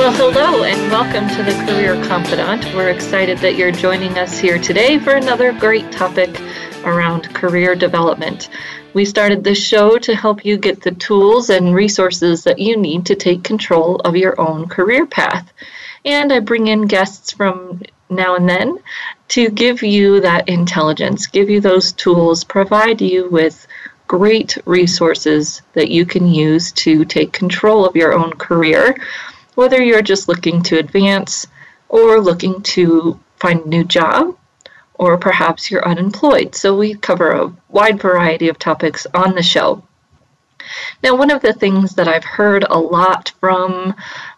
Well, hello and welcome to the Career Confidante. We're excited that you're joining us here today for another great topic around career development. We started this show to help you get the tools and resources that you need to take control of your own career path. And I bring in guests from now and then to give you that intelligence, give you those tools, provide you with great resources that you can use to take control of your own career, whether you're just looking to advance or looking to find a new job or perhaps you're unemployed. So we cover a wide variety of topics on the show. Now, one of the things that I've heard a lot from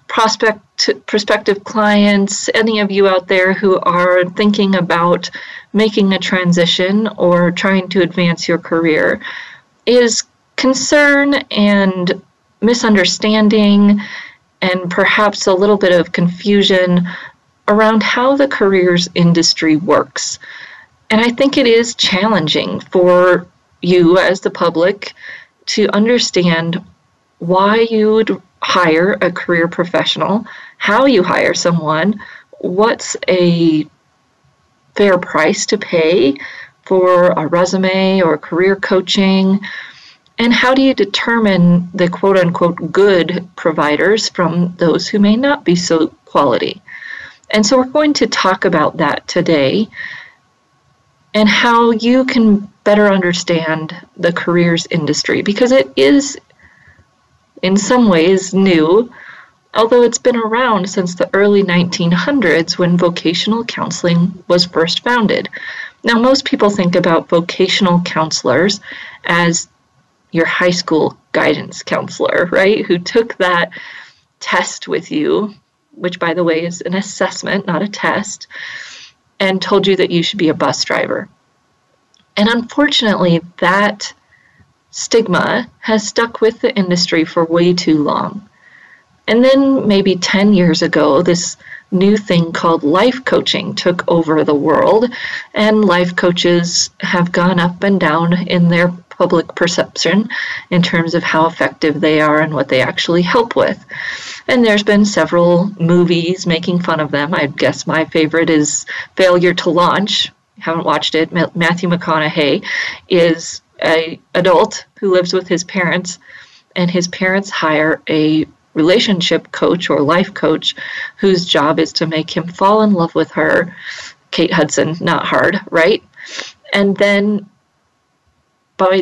prospect prospective clients, any of you out there who are thinking about making a transition or trying to advance your career, is concern and misunderstanding and perhaps a little bit of confusion around how the careers industry works. And I think it is challenging for you as the public to understand why you would hire a career professional, how you hire someone, what's a fair price to pay for a resume or career coaching, and how do you determine the quote unquote good providers from those who may not be so quality? And so we're going to talk about that today and how you can better understand the careers industry because it is in some ways new, although it's been around since the early 1900s when vocational counseling was first founded. Now, most people think about vocational counselors as your high school guidance counselor, right? Who took that test with you which by the way is an assessment, not a test, and told you that you should be a bus driver. And unfortunately, that stigma has stuck with the industry for way too long. And then maybe 10 years ago, this new thing called life coaching took over the world, and life coaches have gone up and down in their public perception in terms of how effective they are and what they actually help with. And there's been several movies making fun of them. I guess my favorite is Failure to Launch. Haven't watched it. Matthew McConaughey is a adult who lives with his parents, and his parents hire a relationship coach or life coach whose job is to make him fall in love with her. Kate Hudson, not hard, right? And then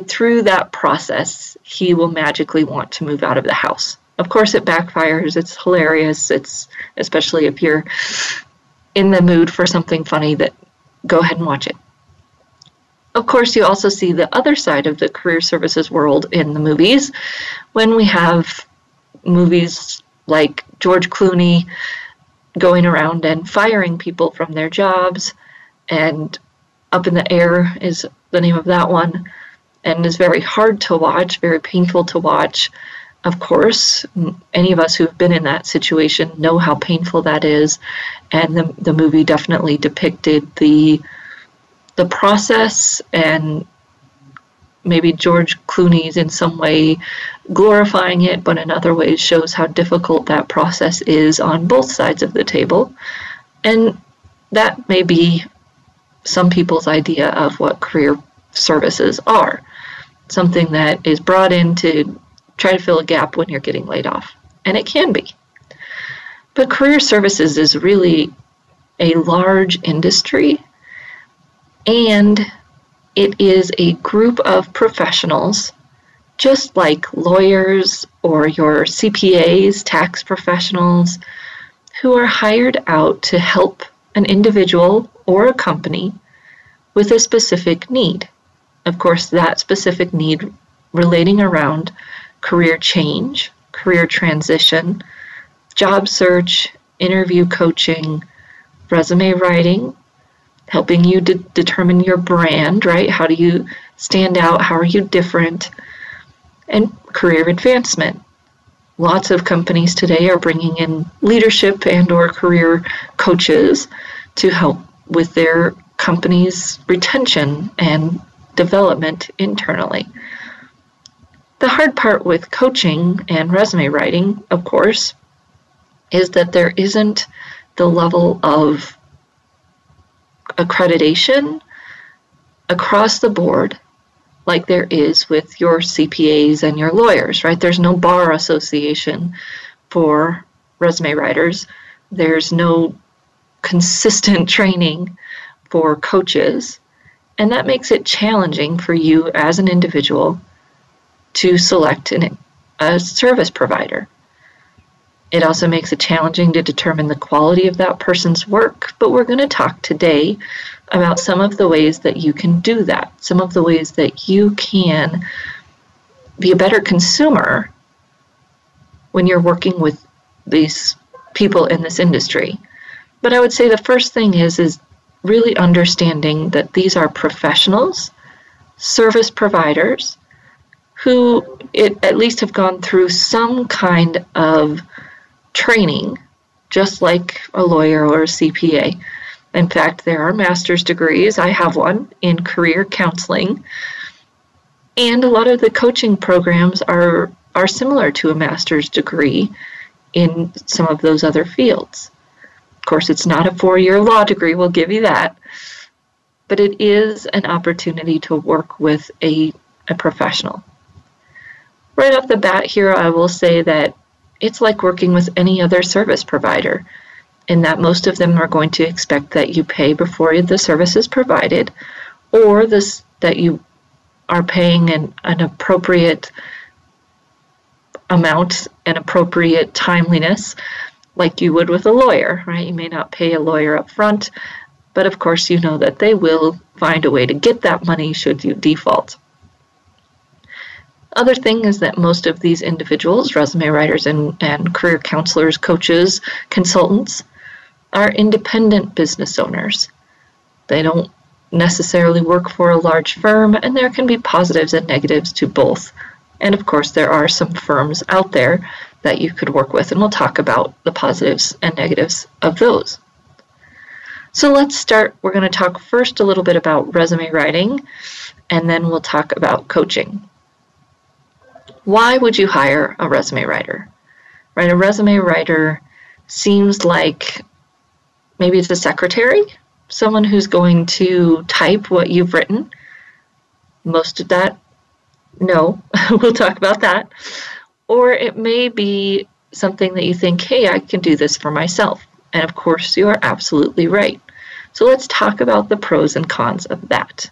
through that process, he will magically want to move out of the house. Of course, it backfires. It's hilarious. It's especially if you're in the mood for something funny. That go ahead and watch it. Of course, you also see the other side of the career services world in the movies when we have movies like George Clooney going around and firing people from their jobs, and Up in the Air is the name of that one, and is very hard to watch, very painful to watch of course, any of us who've been in that situation know how painful that is, and the the movie definitely depicted the the process and maybe George Clooney's in some way glorifying it, but in other ways shows how difficult that process is on both sides of the table. And that may be some people's idea of what career services are something that is brought in to try to fill a gap when you're getting laid off. And it can be. But career services is really a large industry and it is a group of professionals, just like lawyers or your CPAs, tax professionals, who are hired out to help an individual or a company with a specific need. Of course, that specific need relating around career change, career transition, job search, interview coaching, resume writing, helping you to determine your brand, right? How do you stand out? How are you different? And career advancement. Lots of companies today are bringing in leadership and or career coaches to help with their company's retention and development internally. The hard part with coaching and resume writing, of course, is that there isn't the level of accreditation across the board like there is with your CPAs and your lawyers, right? There's no bar association for resume writers. There's no consistent training for coaches. And that makes it challenging for you as an individual to select an, a service provider. It also makes it challenging to determine the quality of that person's work, but we're going to talk today about some of the ways that you can do that, some of the ways that you can be a better consumer when you're working with these people in this industry. But I would say the first thing is is really understanding that these are professionals, service providers who it, at least have gone through some kind of training, just like a lawyer or a CPA. In fact, there are master's degrees. I have one in career counseling. And a lot of the coaching programs are, are similar to a master's degree in some of those other fields. Of course, it's not a four year law degree, we'll give you that. But it is an opportunity to work with a, a professional. Right off the bat, here, I will say that it's like working with any other service provider in that most of them are going to expect that you pay before the service is provided or this that you are paying an, an appropriate amount and appropriate timeliness like you would with a lawyer right you may not pay a lawyer up front but of course you know that they will find a way to get that money should you default other thing is that most of these individuals, resume writers and, and career counselors, coaches, consultants, are independent business owners. They don't necessarily work for a large firm, and there can be positives and negatives to both. And of course, there are some firms out there that you could work with, and we'll talk about the positives and negatives of those. So let's start. We're going to talk first a little bit about resume writing, and then we'll talk about coaching why would you hire a resume writer? Right, a resume writer seems like maybe it's a secretary, someone who's going to type what you've written. Most of that, no, we'll talk about that. Or it may be something that you think, hey, I can do this for myself. And of course, you are absolutely right. So let's talk about the pros and cons of that.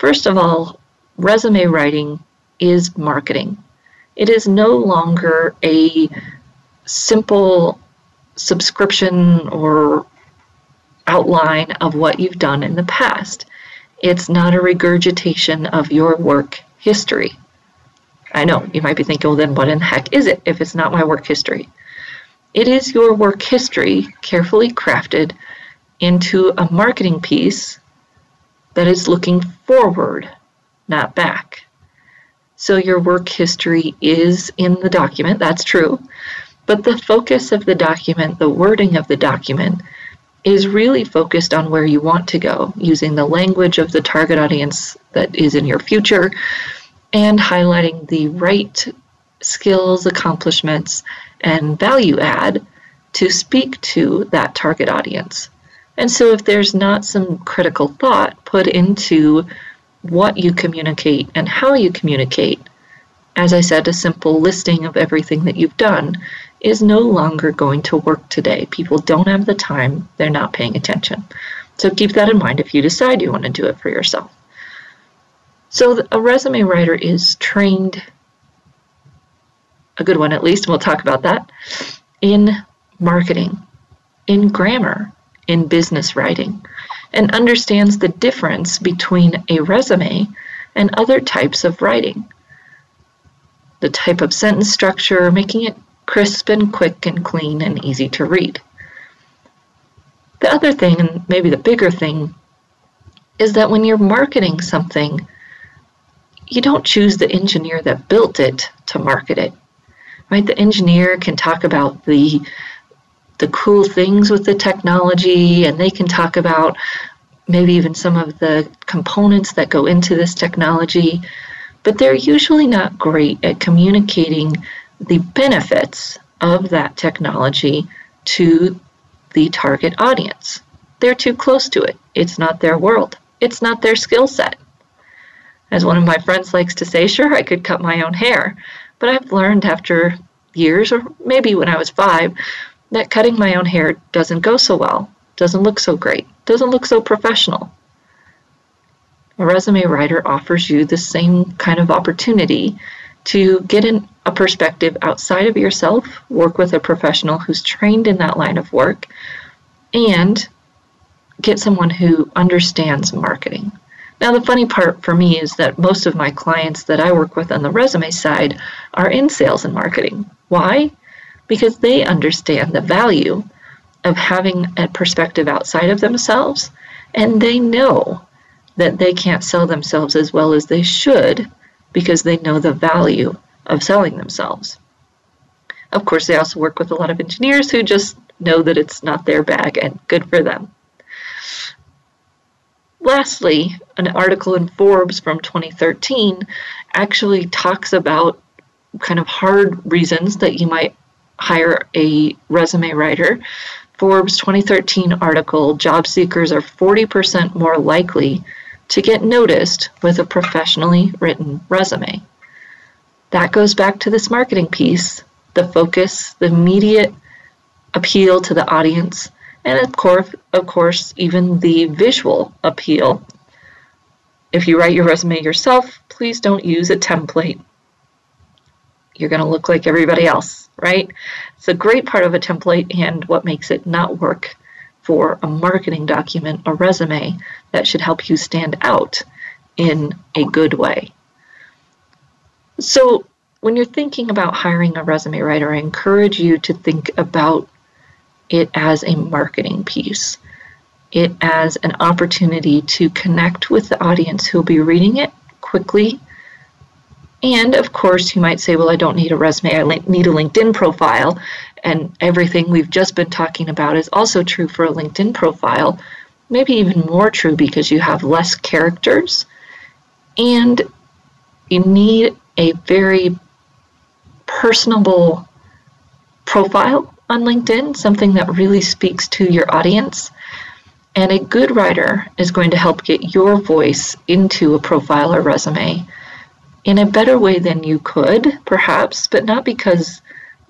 First of all, resume writing is marketing. It is no longer a simple subscription or outline of what you've done in the past. It's not a regurgitation of your work history. I know, you might be thinking, well, then what in the heck is it if it's not my work history? It is your work history carefully crafted into a marketing piece that is looking forward, not back. So your work history is in the document, that's true. But the focus of the document, the wording of the document, is really focused on where you want to go, using the language of the target audience that is in your future and highlighting the right skills, accomplishments, and value add to speak to that target audience. And so, if there's not some critical thought put into what you communicate and how you communicate, as I said, a simple listing of everything that you've done is no longer going to work today. People don't have the time, they're not paying attention. So keep that in mind if you decide you want to do it for yourself. So a resume writer is trained, a good one at least, and we'll talk about that, in marketing, in grammar, in business writing, and understands the difference between a resume and other types of writing. The type of sentence structure, making it crisp and quick and clean and easy to read. The other thing, and maybe the bigger thing, is that when you're marketing something, you don't choose the engineer that built it to market it. Right? The engineer can talk about the the cool things with the technology and they can talk about maybe even some of the components that go into this technology, but they're usually not great at communicating the benefits of that technology to the target audience. They're too close to it. It's not their world. It's not their skill set. As one of my friends likes to say, sure, I could cut my own hair, but I've learned after years, or maybe when I was five, that cutting my own hair doesn't go so well, doesn't look so great, doesn't look so professional. A resume writer offers you the same kind of opportunity to get in a perspective outside of yourself, work with a professional who's trained in that line of work, and get someone who understands marketing. Now, the funny part for me is that most of my clients that I work with on the resume side are in sales and marketing. Why? because they understand the value of having a perspective outside of themselves and they know that they can't sell themselves as well as they should because they know the value of selling themselves. Of course, they also work with a lot of engineers who just know that it's not their bag and good for them. Lastly, an article in Forbes from 2013 actually talks about kind of hard reasons that you might hire a resume writer. Forbes 2013 article job seekers are 40% more likely to get noticed with a professionally written resume. That goes back to this marketing piece the focus, the immediate appeal to the audience, and of course, of course, even the visual appeal. If you write your resume yourself, please don't use a template. You're going to look like everybody else right? It's a great part of a template and what makes it not work for a marketing document, a resume that should help you stand out in a good way. So, when you're thinking about hiring a resume writer, I encourage you to think about it as a marketing piece, it as an opportunity to connect with the audience who'll be reading it quickly. And of course, you might say, well, I don't need a resume, I need a LinkedIn profile. And everything we've just been talking about is also true for a LinkedIn profile, maybe even more true because you have less characters. And you need a very personable profile on LinkedIn, something that really speaks to your audience. And a good writer is going to help get your voice into a profile or resume in a better way than you could, perhaps, but not because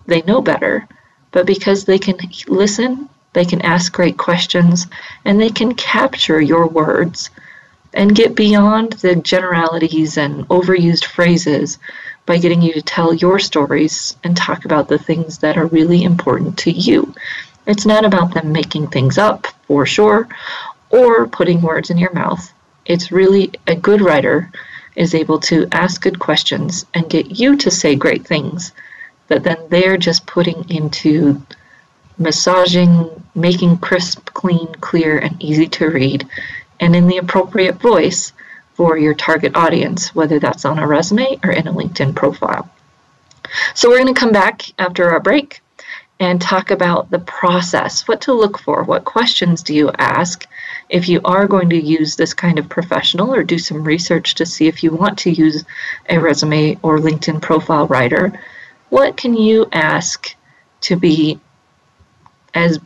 they know better, but because they can listen, they can ask great questions, and they can capture your words and get beyond the generalities and overused phrases by getting you to tell your stories and talk about the things that are really important to you. It's not about them making things up, for sure, or putting words in your mouth. It's really a good writer is able to ask good questions and get you to say great things that then they're just putting into massaging, making crisp, clean, clear, and easy to read, and in the appropriate voice for your target audience, whether that's on a resume or in a LinkedIn profile. So, we're going to come back after our break and talk about the process what to look for, what questions do you ask, if you are going to use this kind of professional or do some research to see if you want to use a resume or LinkedIn profile writer, what can you ask to be as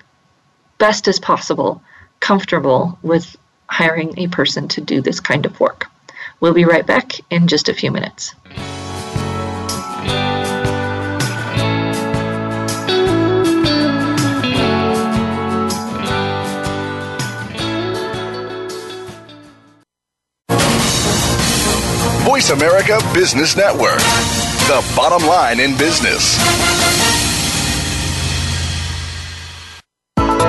best as possible comfortable with hiring a person to do this kind of work? We'll be right back in just a few minutes. Voice America Business Network, the bottom line in business.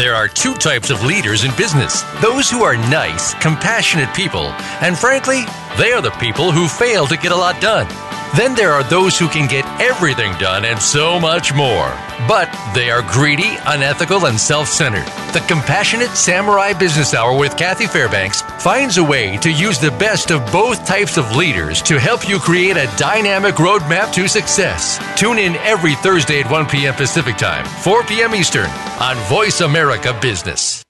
There are two types of leaders in business those who are nice, compassionate people, and frankly, they are the people who fail to get a lot done. Then there are those who can get everything done and so much more. But they are greedy, unethical, and self centered. The Compassionate Samurai Business Hour with Kathy Fairbanks finds a way to use the best of both types of leaders to help you create a dynamic roadmap to success. Tune in every Thursday at 1 p.m. Pacific Time, 4 p.m. Eastern on Voice America Business.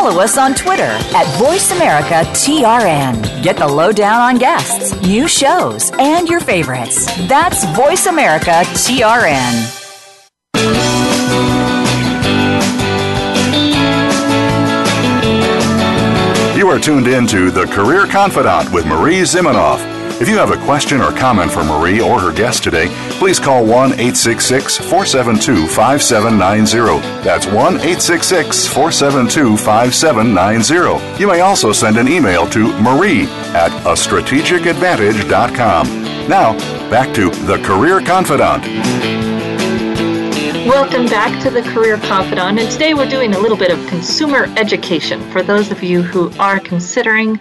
Follow us on Twitter at VoiceAmericaTRN. Get the lowdown on guests, new shows, and your favorites. That's VoiceAmericaTRN. You are tuned in to The Career Confidante with Marie Zimenoff. If you have a question or comment for Marie or her guest today, please call 1 866 472 5790. That's 1 866 472 5790. You may also send an email to marie at a strategic strategicadvantage.com. Now, back to The Career Confidante. Welcome back to the Career Confidante, and today we're doing a little bit of consumer education for those of you who are considering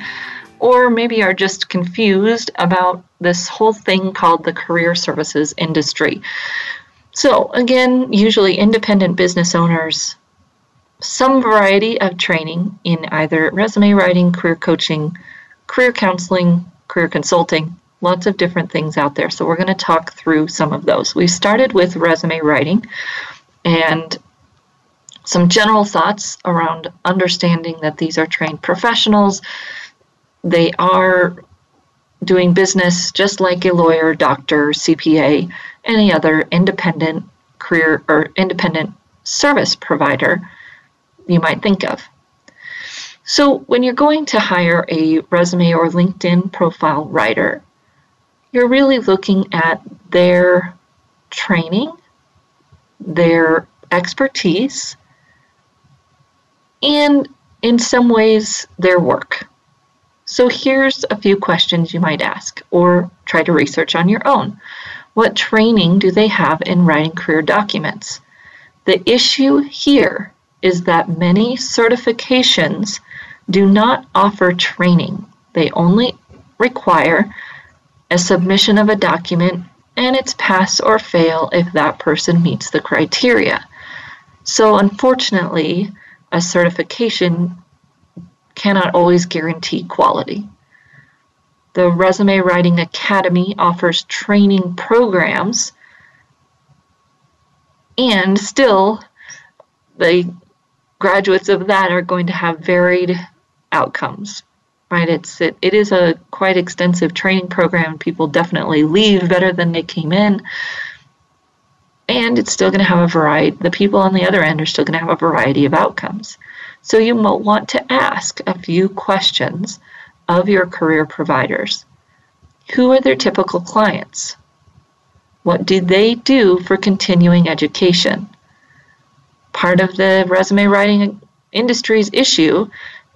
or maybe are just confused about this whole thing called the career services industry. So, again, usually independent business owners, some variety of training in either resume writing, career coaching, career counseling, career consulting, lots of different things out there. So, we're going to talk through some of those. We started with resume writing and some general thoughts around understanding that these are trained professionals they are doing business just like a lawyer, doctor, CPA, any other independent career or independent service provider you might think of. So, when you're going to hire a resume or LinkedIn profile writer, you're really looking at their training, their expertise, and in some ways, their work. So here's a few questions you might ask or try to research on your own. What training do they have in writing career documents? The issue here is that many certifications do not offer training. They only require a submission of a document and it's pass or fail if that person meets the criteria. So unfortunately, a certification cannot always guarantee quality. The Resume Writing Academy offers training programs, and still, the graduates of that are going to have varied outcomes. Right? It's it, it is a quite extensive training program. People definitely leave better than they came in. And it's still going to have a variety, the people on the other end are still going to have a variety of outcomes. So you might want to ask a few questions of your career providers. Who are their typical clients? What do they do for continuing education? Part of the resume writing industry's issue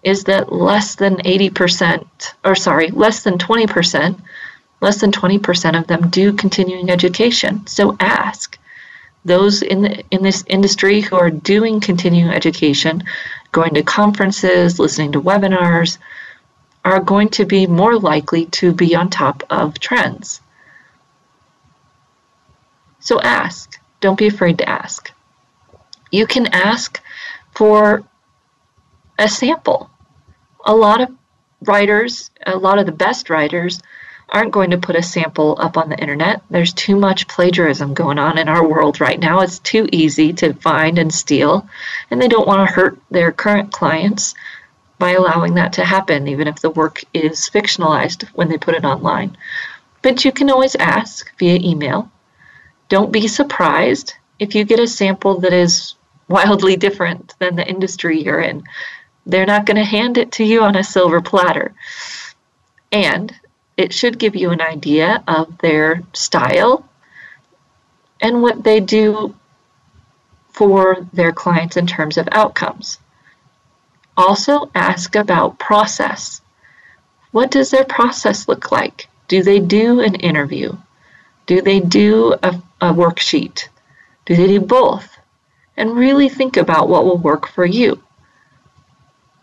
is that less than 80%, or sorry, less than 20%, less than 20% of them do continuing education. So ask those in the, in this industry who are doing continuing education, going to conferences, listening to webinars, are going to be more likely to be on top of trends. So ask. Don't be afraid to ask. You can ask for a sample. A lot of writers, a lot of the best writers, aren't going to put a sample up on the internet. There's too much plagiarism going on in our world right now. It's too easy to find and steal, and they don't want to hurt their current clients by allowing that to happen, even if the work is fictionalized when they put it online. But you can always ask via email. Don't be surprised if you get a sample that is wildly different than the industry you're in. They're not going to hand it to you on a silver platter. And it should give you an idea of their style and what they do for their clients in terms of outcomes. Also, ask about process. What does their process look like? Do they do an interview? Do they do a, a worksheet? Do they do both? And really think about what will work for you.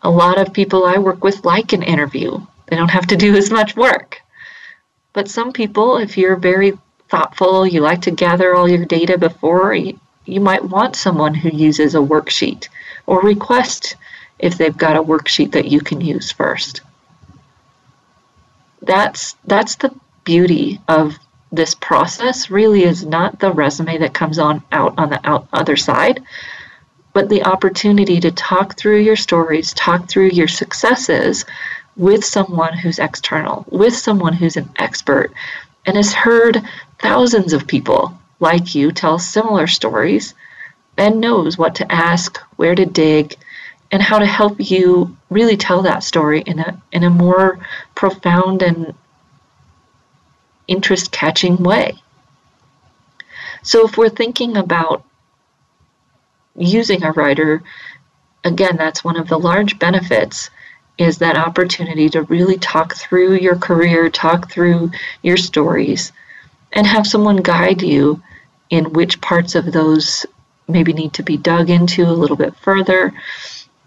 A lot of people I work with like an interview. They don't have to do as much work. But some people, if you're very thoughtful, you like to gather all your data before, you, you might want someone who uses a worksheet or request if they've got a worksheet that you can use first. That's that's the beauty of this process really is not the resume that comes on out on the out, other side, but the opportunity to talk through your stories, talk through your successes with someone who's external, with someone who's an expert, and has heard thousands of people like you tell similar stories and knows what to ask, where to dig, and how to help you really tell that story in a in a more profound and interest catching way. So if we're thinking about using a writer, again, that's one of the large benefits is that opportunity to really talk through your career, talk through your stories, and have someone guide you in which parts of those maybe need to be dug into a little bit further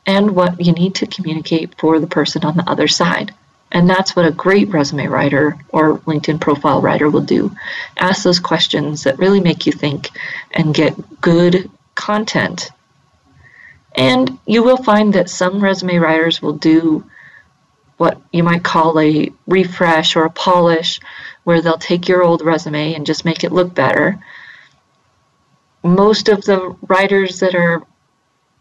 and what you need to communicate for the person on the other side. And that's what a great resume writer or LinkedIn profile writer will do. Ask those questions that really make you think and get good content and you will find that some resume writers will do what you might call a refresh or a polish, where they'll take your old resume and just make it look better. Most of the writers that are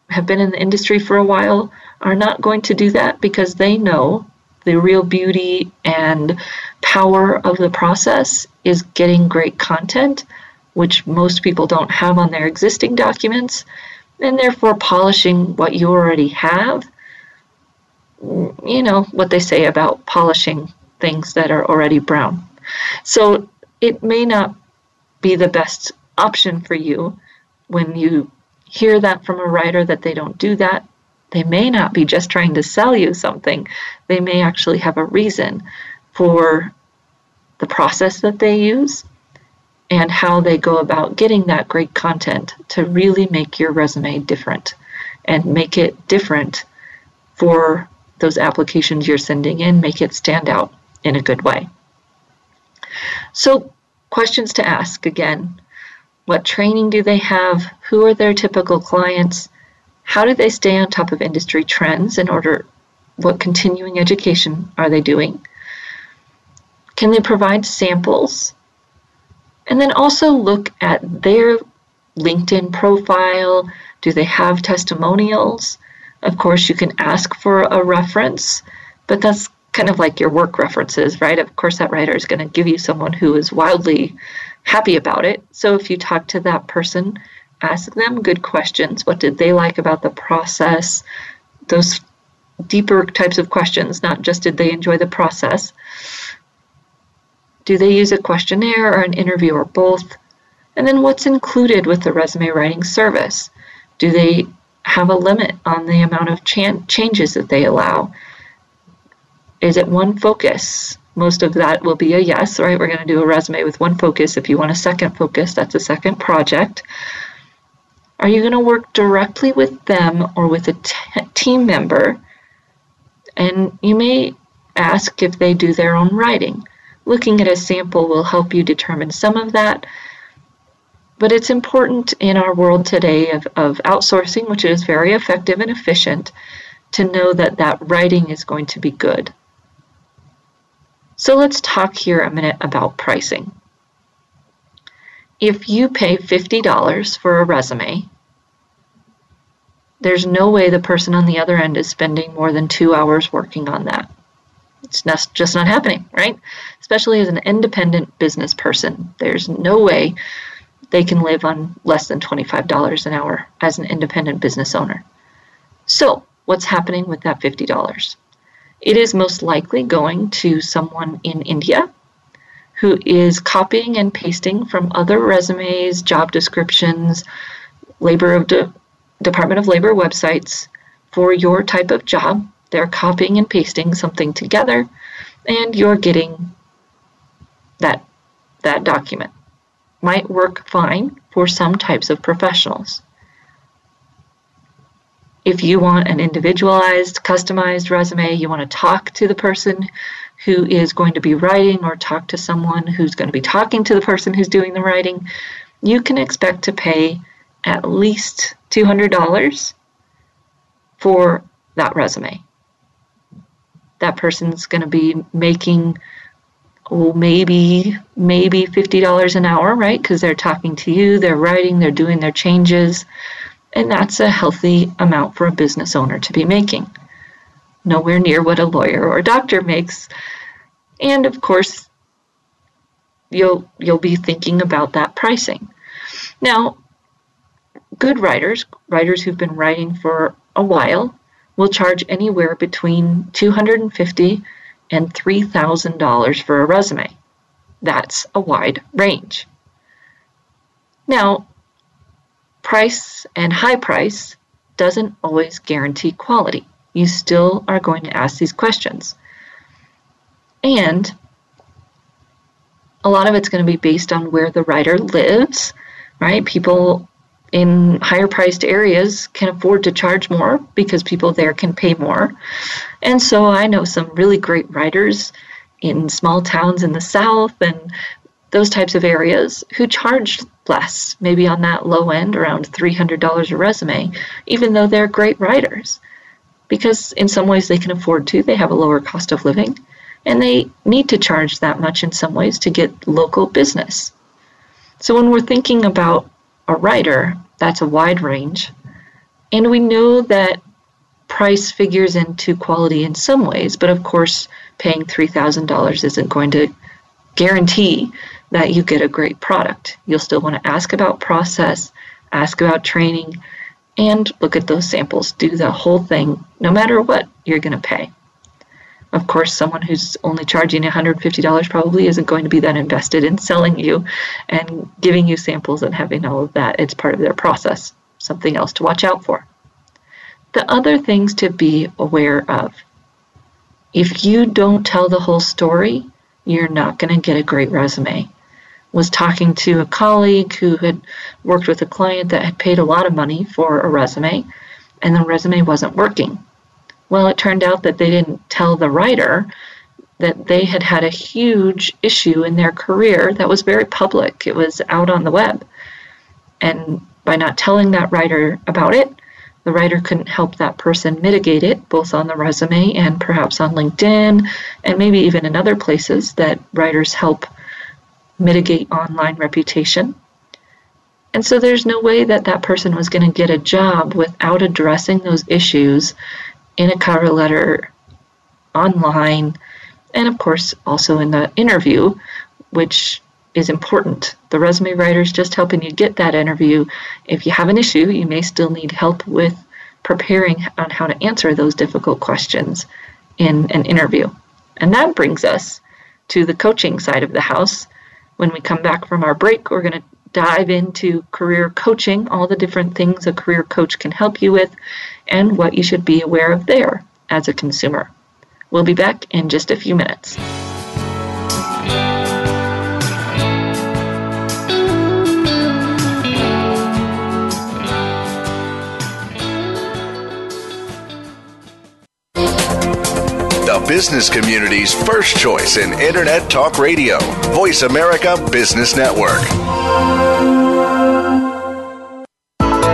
have been in the industry for a while are not going to do that because they know the real beauty and power of the process is getting great content, which most people don't have on their existing documents and therefore polishing what you already have. You know what they say about polishing things that are already brown. So it may not be the best option for you when you hear that from a writer that they don't do that. They may not be just trying to sell you something, they may actually have a reason for the process that they use and how they go about getting that great content to really make your resume different and make it different for those applications you're sending in, make it stand out in a good way. So, questions to ask again what training do they have? Who are their typical clients? How do they stay on top of industry trends in order? What continuing education are they doing? Can they provide samples and then also look at their LinkedIn profile. Do they have testimonials? Of course, you can ask for a reference, but that's kind of like your work references, right? Of course, that writer is going to give you someone who is wildly happy about it. So if you talk to that person, ask them good questions. What did they like about the process? Those deeper types of questions, not just did they enjoy the process. Do they use a questionnaire or an interview or both? And then what's included with the resume writing service? Do they have a limit on the amount of chan- changes that they allow? Is it one focus? Most of that will be a yes, right? We're going to do a resume with one focus. If you want a second focus, that's a second project. Are you going to work directly with them or with a t- team member? And you may ask if they do their own writing. Looking at a sample will help you determine some of that. But it's important in our world today of, of outsourcing, which is very effective and efficient, to know that that writing is going to be good. So let's talk here a minute about pricing. If you pay $50 for a resume, there's no way the person on the other end is spending more than two hours working on that. It's not, just not happening, right? Especially as an independent business person. There's no way they can live on less than $25 an hour as an independent business owner. So, what's happening with that $50? It is most likely going to someone in India who is copying and pasting from other resumes, job descriptions, labor of de- Department of Labor websites for your type of job. They're copying and pasting something together, and you're getting that that document. Might work fine for some types of professionals. If you want an individualized, customized resume, you want to talk to the person who is going to be writing or talk to someone who's going to be talking to the person who's doing the writing, you can expect to pay at least $200 for that resume. That person's going to be making oh maybe maybe $50 an hour, right? Because they're talking to you, they're writing, they're doing their changes. And that's a healthy amount for a business owner to be making. Nowhere near what a lawyer or a doctor makes. And of course, you'll you'll be thinking about that pricing. Now, good writers, writers who've been writing for a while, will charge anywhere between 250 and $3,000 for a resume. That's a wide range. Now, price and high price doesn't always guarantee quality. You still are going to ask these questions. And a lot of it's going to be based on where the writer lives, right? People in higher priced areas can afford to charge more because people there can pay more. And so I know some really great writers in small towns in the South and those types of areas who charge less, maybe on that low end, around $300 a resume, even though they're great writers. Because in some ways they can afford to, they have a lower cost of living, and they need to charge that much in some ways to get local business. So when we're thinking about a writer, that's a wide range. And we know that price figures into quality in some ways, but of course, paying $3,000 isn't going to guarantee that you get a great product. You'll still want to ask about process, ask about training, and look at those samples. Do the whole thing, no matter what you're going to pay. Of course, someone who's only charging $150 probably isn't going to be that invested in selling you and giving you samples and having all of that. It's part of their process, something else to watch out for. The other things to be aware of if you don't tell the whole story, you're not going to get a great resume was talking to a colleague who had worked with a client that had paid a lot of money for a resume, and the resume wasn't working. Well, it turned out that they didn't tell the writer that they had had a huge issue in their career that was very public. It was out on the web. And by not telling that writer about it, the writer couldn't help that person mitigate it, both on the resume and perhaps on LinkedIn, and maybe even in other places that writers help mitigate online reputation. And so there's no way that that person was going to get a job without addressing those issues in a cover letter, online, and of course also in the interview, which is important. The resume writer is just helping you get that interview. If you have an issue, you may still need help with preparing on how to answer those difficult questions in an interview. And that brings us to the coaching side of the house when we come back from our break, we're going to dive into career coaching, all the different things a career coach can help you with, and what you should be aware of there as a consumer. We'll be back in just a few minutes. The business community's first choice in Internet Talk Radio, Voice America Business Network.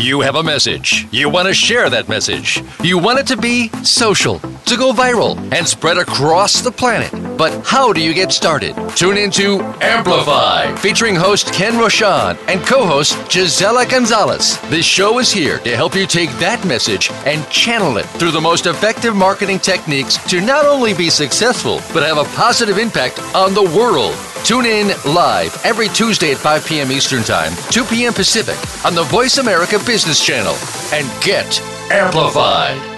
You have a message. You want to share that message. You want it to be social, to go viral, and spread across the planet. But how do you get started? Tune into Amplify, featuring host Ken Rochon and co host Gisela Gonzalez. This show is here to help you take that message and channel it through the most effective marketing techniques to not only be successful, but have a positive impact on the world. Tune in live every Tuesday at 5 p.m. Eastern Time, 2 p.m. Pacific on the Voice America Business Channel and get amplified.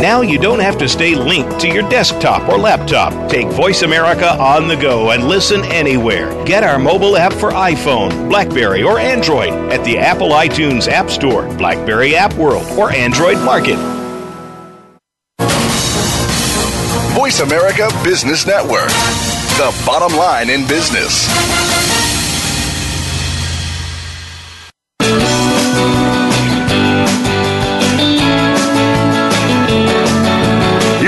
Now you don't have to stay linked to your desktop or laptop. Take Voice America on the go and listen anywhere. Get our mobile app for iPhone, Blackberry, or Android at the Apple iTunes App Store, Blackberry App World, or Android Market. Voice America Business Network, the bottom line in business.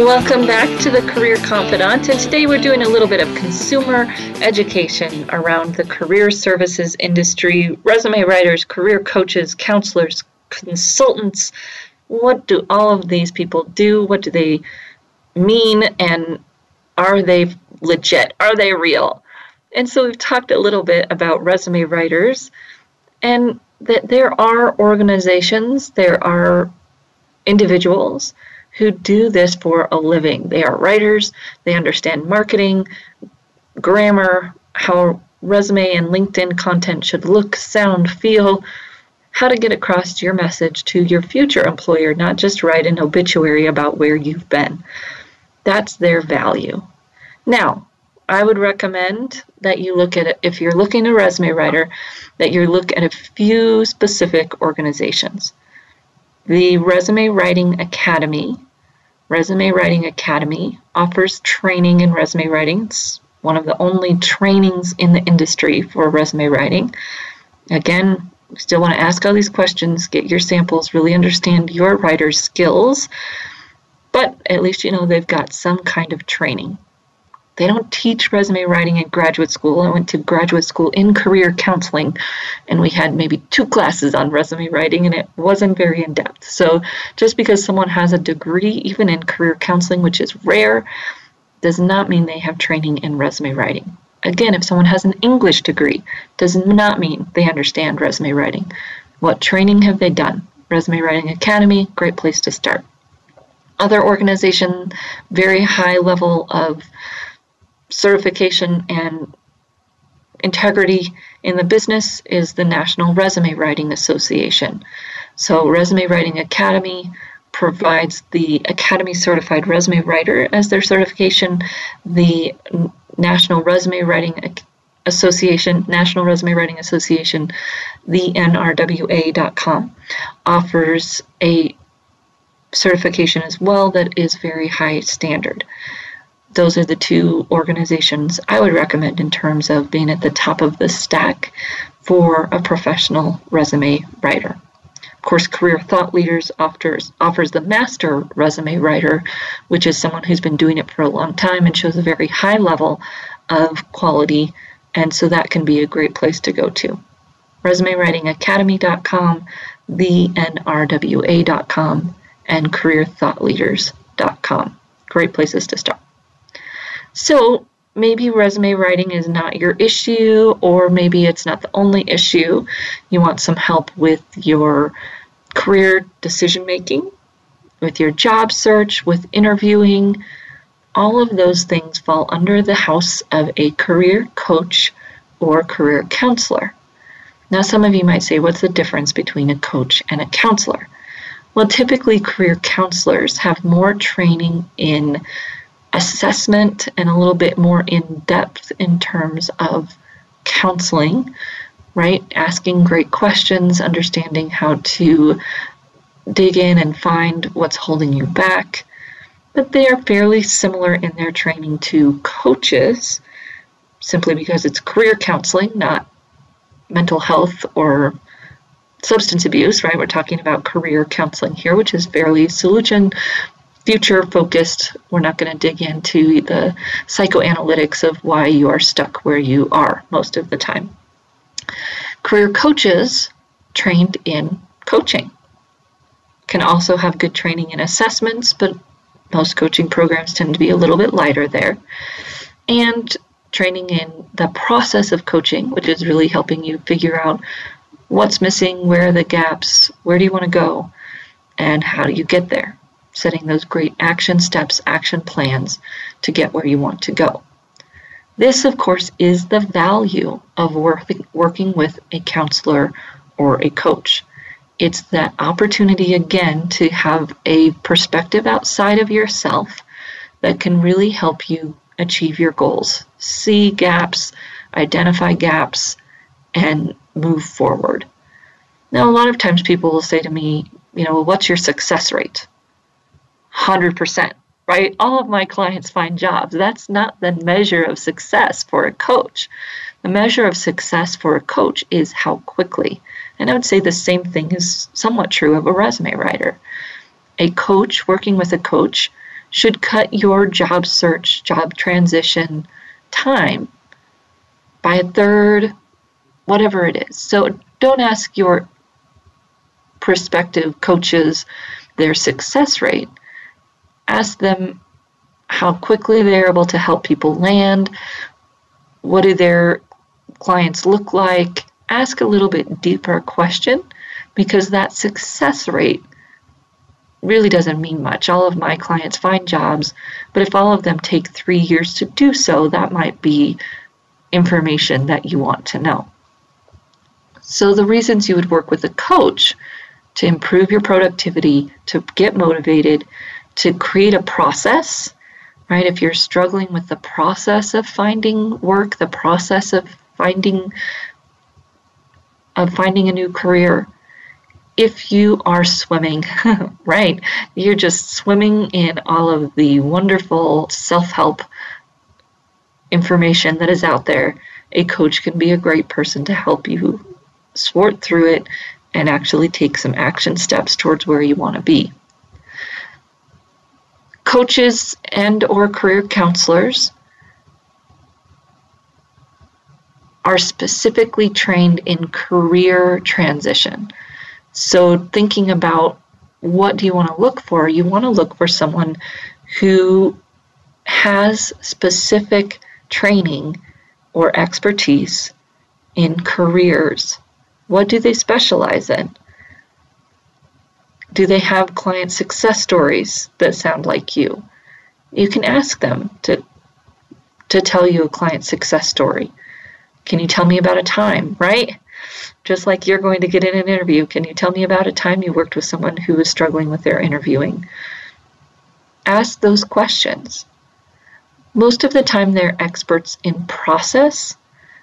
Welcome back to the Career Confidante, and today we're doing a little bit of consumer education around the career services industry, resume writers, career coaches, counselors, consultants. What do all of these people do? What do they mean? And are they legit? Are they real? And so we've talked a little bit about resume writers and that there are organizations, there are individuals who do this for a living. They are writers, they understand marketing, grammar, how resume and LinkedIn content should look, sound, feel, how to get across your message to your future employer, not just write an obituary about where you've been. That's their value. Now, I would recommend that you look at it, if you're looking a resume writer, that you look at a few specific organizations. The Resume Writing Academy, Resume Writing Academy, offers training in resume writing. It's one of the only trainings in the industry for resume writing. Again, still want to ask all these questions, get your samples, really understand your writer's skills, but at least you know they've got some kind of training. They don't teach resume writing in graduate school. I went to graduate school in career counseling, and we had maybe two classes on resume writing, and it wasn't very in depth. So, just because someone has a degree, even in career counseling, which is rare, does not mean they have training in resume writing. Again, if someone has an English degree, does not mean they understand resume writing. What training have they done? Resume Writing Academy, great place to start. Other organization, very high level of certification and integrity in the business is the National Resume Writing Association. So, Resume Writing Academy provides the Academy Certified Resume Writer as their certification, the National Resume Writing Association, National Resume Writing Association, the NRWA.com offers a certification as well that is very high standard. Those are the two organizations I would recommend in terms of being at the top of the stack for a professional resume writer. Of course, Career Thought Leaders offers, offers the Master Resume Writer, which is someone who's been doing it for a long time and shows a very high level of quality, and so that can be a great place to go to. ResumeWritingAcademy.com, thenrwa.com, and CareerThoughtLeaders.com. Great places to start. So, maybe resume writing is not your issue, or maybe it's not the only issue. You want some help with your career decision making, with your job search, with interviewing. All of those things fall under the house of a career coach or career counselor. Now, some of you might say, what's the difference between a coach and a counselor? Well, typically, career counselors have more training in assessment and a little bit more in depth in terms of counseling, right? Asking great questions, understanding how to dig in and find what's holding you back. But they are fairly similar in their training to coaches, simply because it's career counseling, not mental health or substance abuse, right? We're talking about career counseling here, which is fairly solution future focused. We're not going to dig into the psychoanalytics of why you are stuck where you are most of the time. Career coaches trained in coaching can also have good training in assessments, but most coaching programs tend to be a little bit lighter there. And training in the process of coaching, which is really helping you figure out what's missing, where are the gaps, where do you want to go, and how do you get there setting those great action steps, action plans to get where you want to go. This, of course, is the value of work, working with a counselor or a coach. It's that opportunity again to have a perspective outside of yourself that can really help you achieve your goals, see gaps, identify gaps, and move forward. Now, a lot of times people will say to me, you know, what's your success rate? 100%, right? All of my clients find jobs. That's not the measure of success for a coach. The measure of success for a coach is how quickly. And I would say the same thing is somewhat true of a resume writer. A coach working with a coach should cut your job search, job transition time by a third, whatever it is. So don't ask your prospective coaches their success rate ask them how quickly they're able to help people land, what do their clients look like, ask a little bit deeper question because that success rate really doesn't mean much. All of my clients find jobs, but if all of them take three years to do so, that might be information that you want to know. So, the reasons you would work with a coach to improve your productivity, to get motivated, to create a process, right? If you're struggling with the process of finding work, the process of finding of finding a new career, if you are swimming, right? You're just swimming in all of the wonderful self-help information that is out there. A coach can be a great person to help you sort through it and actually take some action steps towards where you want to be coaches and or career counselors are specifically trained in career transition. So thinking about what do you want to look for? You want to look for someone who has specific training or expertise in careers. What do they specialize in? Do they have client success stories that sound like you? You can ask them to, to tell you a client success story. Can you tell me about a time, right? Just like you're going to get in an interview, can you tell me about a time you worked with someone who was struggling with their interviewing? Ask those questions. Most of the time, they're experts in process,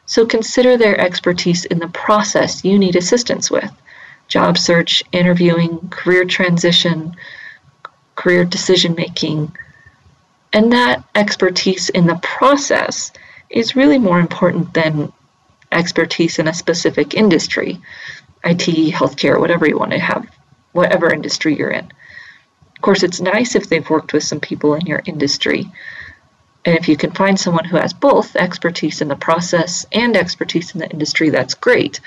so consider their expertise in the process you need assistance with job search, interviewing, career transition, career decision making. And that expertise in the process is really more important than expertise in a specific industry IT, healthcare, whatever you want to have, whatever industry you're in. Of course, it's nice if they've worked with some people in your industry. And if you can find someone who has both expertise in the process and expertise in the industry, that's great.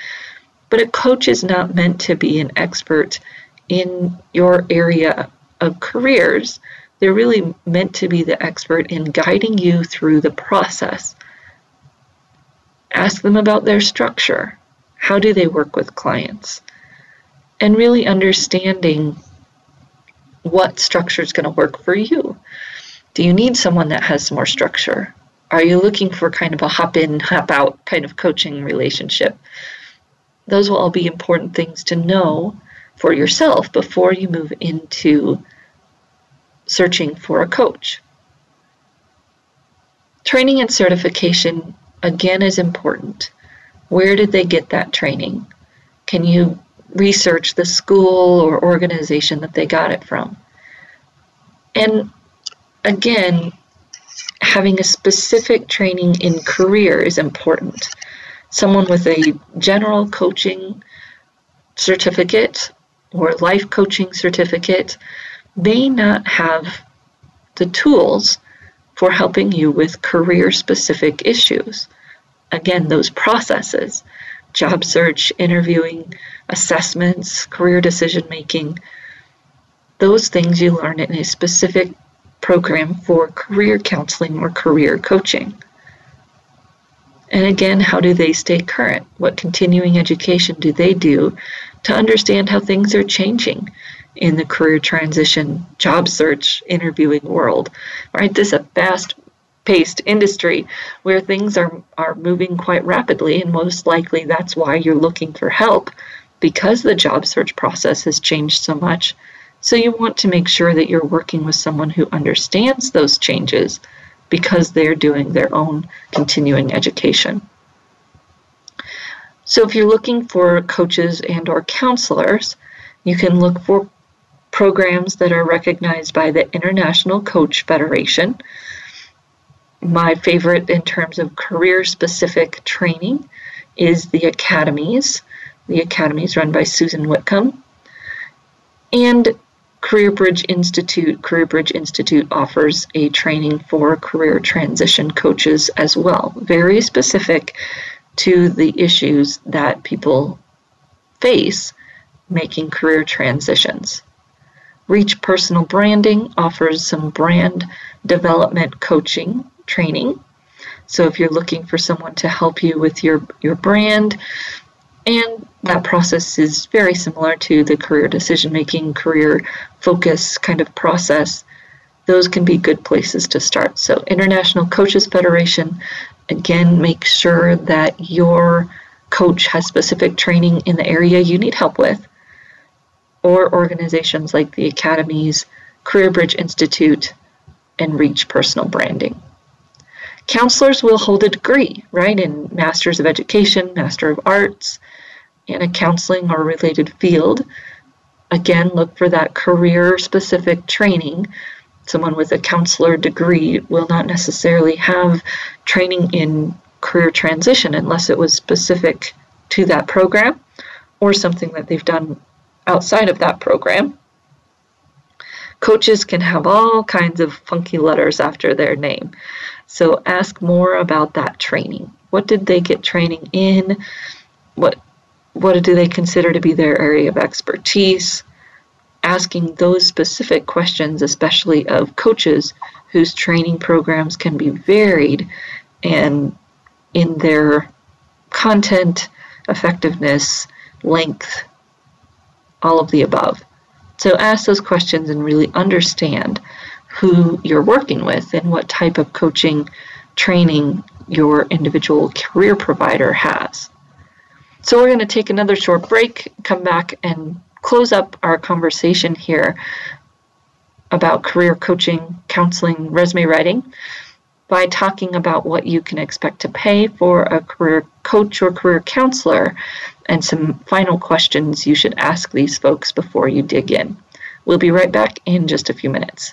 But a coach is not meant to be an expert in your area of careers. They're really meant to be the expert in guiding you through the process. Ask them about their structure. How do they work with clients? And really understanding what structure is going to work for you. Do you need someone that has more structure? Are you looking for kind of a hop in, hop out kind of coaching relationship? Those will all be important things to know for yourself before you move into searching for a coach. Training and certification, again, is important. Where did they get that training? Can you research the school or organization that they got it from? And again, having a specific training in career is important someone with a general coaching certificate or life coaching certificate may not have the tools for helping you with career specific issues. Again, those processes job search, interviewing, assessments, career decision making those things you learn in a specific program for career counseling or career coaching. And again, how do they stay current? What continuing education do they do to understand how things are changing in the career transition, job search, interviewing world? Right? This is a fast paced industry where things are, are moving quite rapidly, and most likely that's why you're looking for help because the job search process has changed so much. So you want to make sure that you're working with someone who understands those changes because they're doing their own continuing education. So if you're looking for coaches and or counselors, you can look for programs that are recognized by the International Coach Federation. My favorite in terms of career specific training is the academies. The academies run by Susan Whitcomb. And CareerBridge Institute, CareerBridge Institute offers a training for career transition coaches as well, very specific to the issues that people face making career transitions. Reach Personal Branding offers some brand development coaching training. So if you're looking for someone to help you with your, your brand, and that process is very similar to the career decision making, career focus kind of process. Those can be good places to start. So, International Coaches Federation, again, make sure that your coach has specific training in the area you need help with, or organizations like the Academies, CareerBridge Institute, and Reach Personal Branding. Counselors will hold a degree, right, in Masters of Education, Master of Arts, in a counseling or related field. Again, look for that career specific training. Someone with a counselor degree will not necessarily have training in career transition unless it was specific to that program or something that they've done outside of that program. Coaches can have all kinds of funky letters after their name. So ask more about that training. What did they get training in? What what do they consider to be their area of expertise? Asking those specific questions, especially of coaches whose training programs can be varied and in their content, effectiveness, length, all of the above. So ask those questions and really understand who you're working with and what type of coaching training your individual career provider has. So we're going to take another short break, come back and close up our conversation here about career coaching, counseling, resume writing by talking about what you can expect to pay for a career coach or career counselor and some final questions you should ask these folks before you dig in. We'll be right back in just a few minutes.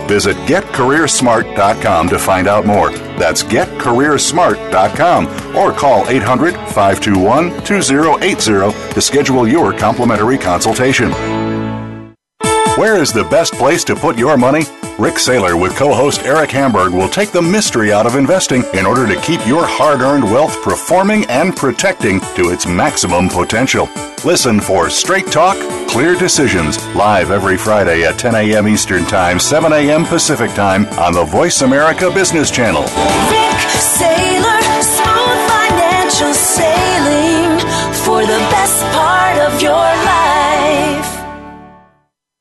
Visit getcareersmart.com to find out more. That's getcareersmart.com or call 800 521 2080 to schedule your complimentary consultation. Where is the best place to put your money? Rick Saylor with co host Eric Hamburg will take the mystery out of investing in order to keep your hard earned wealth performing and protecting to its maximum potential. Listen for Straight Talk, Clear Decisions, live every Friday at 10 a.m. Eastern Time, 7 a.m. Pacific Time on the Voice America Business Channel. Rick Saylor, smooth financial sailing for the best part of your.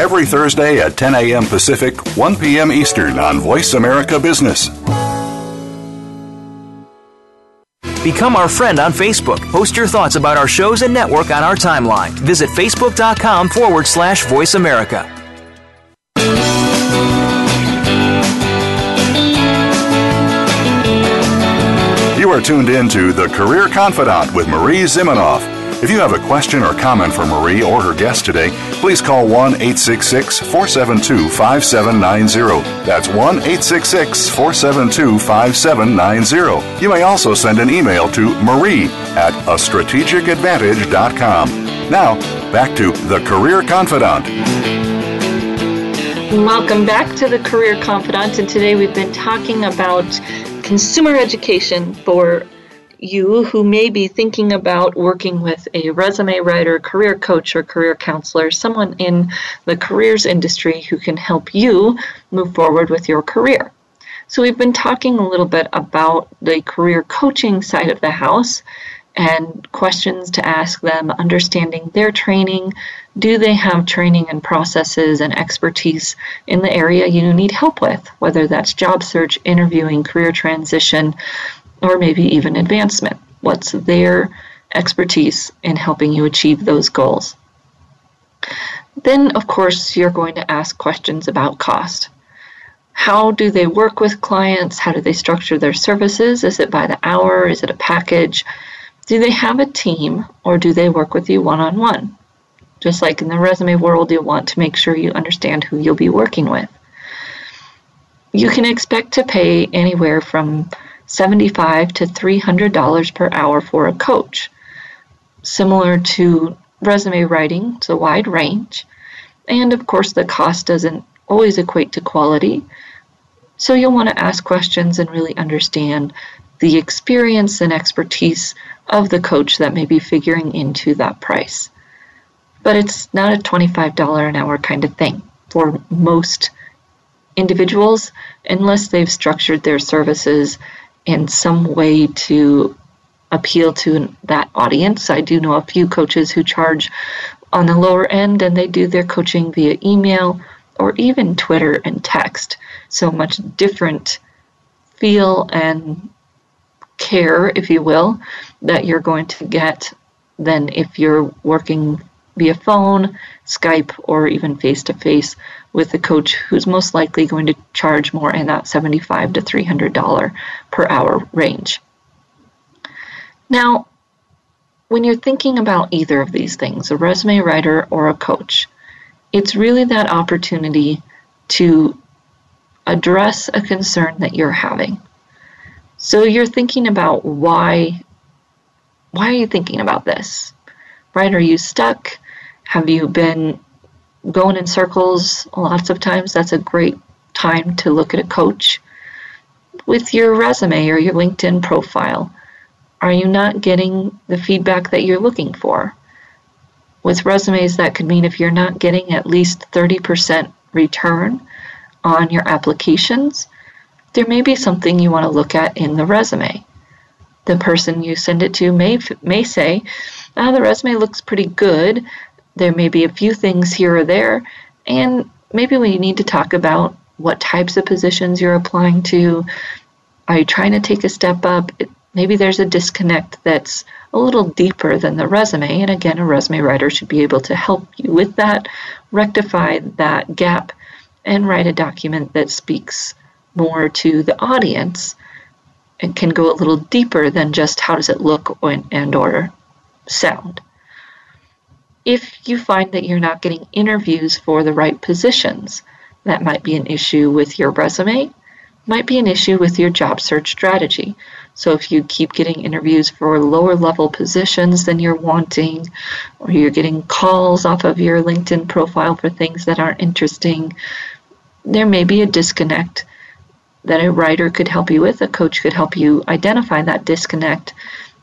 every Thursday at 10 a.m. Pacific, 1 p.m. Eastern on Voice America Business. Become our friend on Facebook. Post your thoughts about our shows and network on our timeline. Visit facebook.com forward slash voice America. You are tuned in to The Career Confidante with Marie Zimenoff. If you have a question or comment for Marie or her guest today, please call 1 866 472 5790. That's 1 866 472 5790. You may also send an email to marie at a strategicadvantage.com. Now, back to The Career Confidante. Welcome back to the Career Confidante, and today we've been talking about consumer education for you who may be thinking about working with a resume writer, career coach, or career counselor, someone in the careers industry who can help you move forward with your career. So, we've been talking a little bit about the career coaching side of the house and questions to ask them, understanding their training. Do they have training and processes and expertise in the area you need help with, whether that's job search, interviewing, career transition, or maybe even advancement. What's their expertise in helping you achieve those goals? Then, of course, you're going to ask questions about cost. How do they work with clients? How do they structure their services? Is it by the hour? Is it a package? Do they have a team or do they work with you one on one? Just like in the resume world, you'll want to make sure you understand who you'll be working with. You can expect to pay anywhere from 75 to $300 per hour for a coach. Similar to resume writing, it's a wide range. And of course, the cost doesn't always equate to quality. So you'll want to ask questions and really understand the experience and expertise of the coach that may be figuring into that price. But it's not a $25 an hour kind of thing for most individuals unless they've structured their services in some way to appeal to that audience. I do know a few coaches who charge on the lower end and they do their coaching via email or even Twitter and text. So much different feel and care, if you will, that you're going to get than if you're working via phone, Skype, or even face to face with a coach who's most likely going to charge more in that 75 to $300 per hour range. Now, when you're thinking about either of these things, a resume writer or a coach, it's really that opportunity to address a concern that you're having. So you're thinking about why why are you thinking about this? Right? Are you stuck? Have you been going in circles lots of times? That's a great time to look at a coach. With your resume or your LinkedIn profile, are you not getting the feedback that you're looking for? With resumes, that could mean if you're not getting at least 30% return on your applications, there may be something you want to look at in the resume. The person you send it to may, may say, oh, the resume looks pretty good. There may be a few things here or there, and maybe we need to talk about what types of positions you're applying to. Are you trying to take a step up? Maybe there's a disconnect that's a little deeper than the resume. And again, a resume writer should be able to help you with that, rectify that gap, and write a document that speaks more to the audience and can go a little deeper than just how does it look and or sound. If you find that you're not getting interviews for the right positions, that might be an issue with your resume, might be an issue with your job search strategy. So if you keep getting interviews for lower level positions than you're wanting, or you're getting calls off of your LinkedIn profile for things that aren't interesting, there may be a disconnect that a writer could help you with, a coach could help you identify that disconnect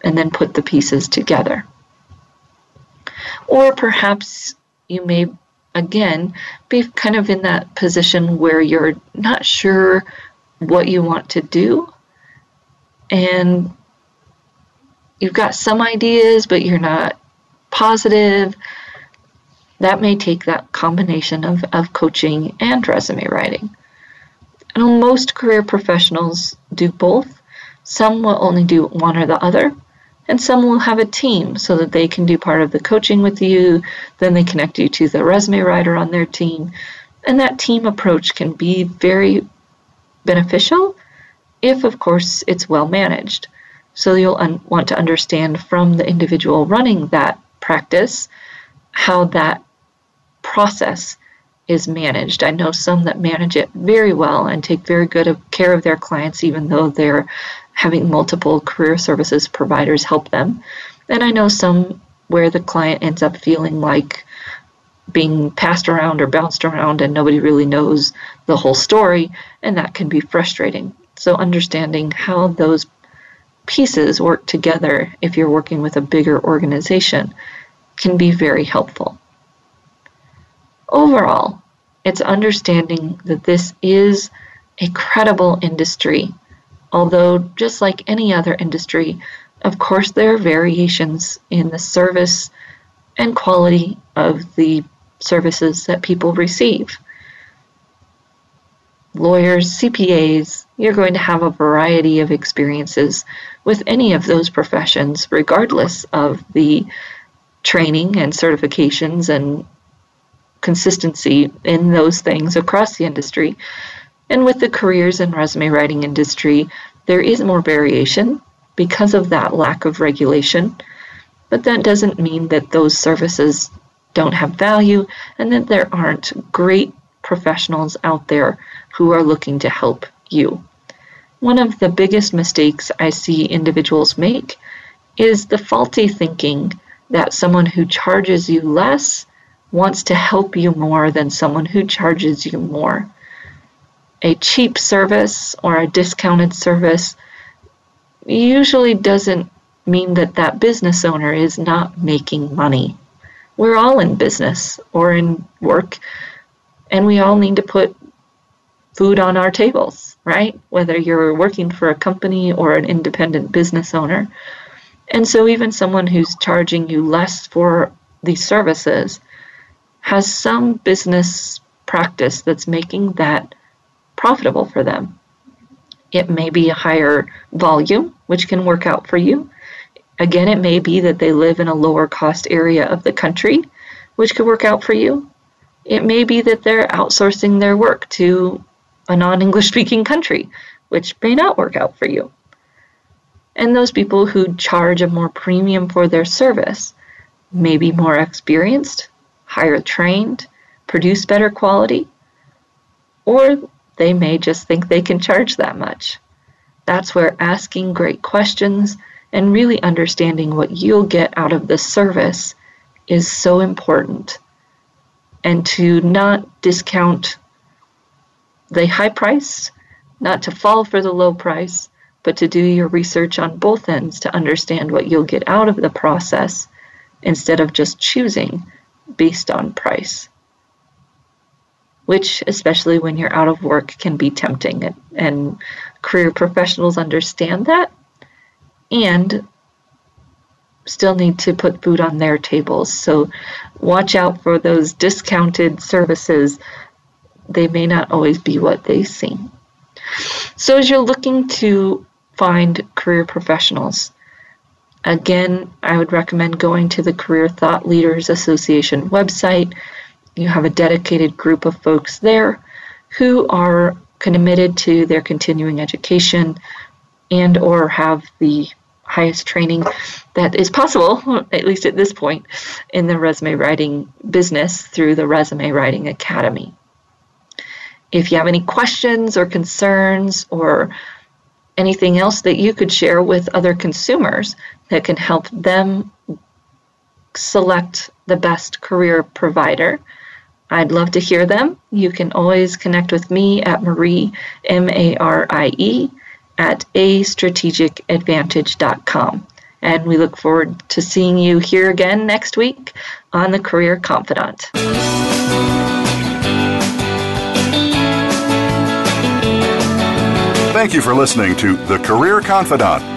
and then put the pieces together. Or perhaps you may, again, be kind of in that position where you're not sure what you want to do and you've got some ideas, but you're not positive. That may take that combination of, of coaching and resume writing. And most career professionals do both. Some will only do one or the other, and some will have a team so that they can do part of the coaching with you. Then they connect you to the resume writer on their team. And that team approach can be very beneficial if, of course, it's well managed. So you'll un- want to understand from the individual running that practice how that process is managed. I know some that manage it very well and take very good care of their clients, even though they're having multiple career services providers help them. And I know some where the client ends up feeling like being passed around or bounced around and nobody really knows the whole story, and that can be frustrating. So, understanding how those pieces work together if you're working with a bigger organization can be very helpful. Overall, it's understanding that this is a credible industry, although, just like any other industry, of course, there are variations in the service and quality of the services that people receive lawyers, CPAs, you're going to have a variety of experiences with any of those professions, regardless of the training and certifications and consistency in those things across the industry. And with the careers and resume writing industry, there is more variation because of that lack of regulation. But that doesn't mean that those services don't have value and that there aren't great professionals out there who are looking to help you. One of the biggest mistakes I see individuals make is the faulty thinking that someone who charges you less wants to help you more than someone who charges you more. A cheap service or a discounted service usually doesn't mean that that business owner is not making money. We're all in business or in work and we all need to put food on our tables, right? Whether you're working for a company or an independent business owner. And so, even someone who's charging you less for these services has some business practice that's making that profitable for them. It may be a higher volume, which can work out for you. Again, it may be that they live in a lower cost area of the country which could work out for you. It may be that they're outsourcing their work to a non English speaking country, which may not work out for you. And those people who charge a more premium for their service may be more experienced, higher trained, produce better quality, or they may just think they can charge that much. That's where asking great questions and really understanding what you'll get out of the service is so important. And to not discount the high price, not to fall for the low price, but to do your research on both ends to understand what you'll get out of the process instead of just choosing based on price. Which, especially when you're out of work, can be tempting. And career professionals understand that and still need to put food on their tables. So watch out for those discounted services. They may not always be what they seem. So as you're looking to find career professionals, again, I would recommend going to the Career Thought Leaders Association website. You have a dedicated group of folks there who are committed to their continuing education and or have the highest training that is possible, at least at this point, in the resume writing business through the Resume Writing Academy. If you have any questions or concerns or anything else that you could share with other consumers that can help them select the best career provider, I'd love to hear them. You can always connect with me at Marie, M A R I E, at a strategic astrategicadvantage.com. And we look forward to seeing you here again next week on The Career Confidante. Thank you for listening to The Career Confidante.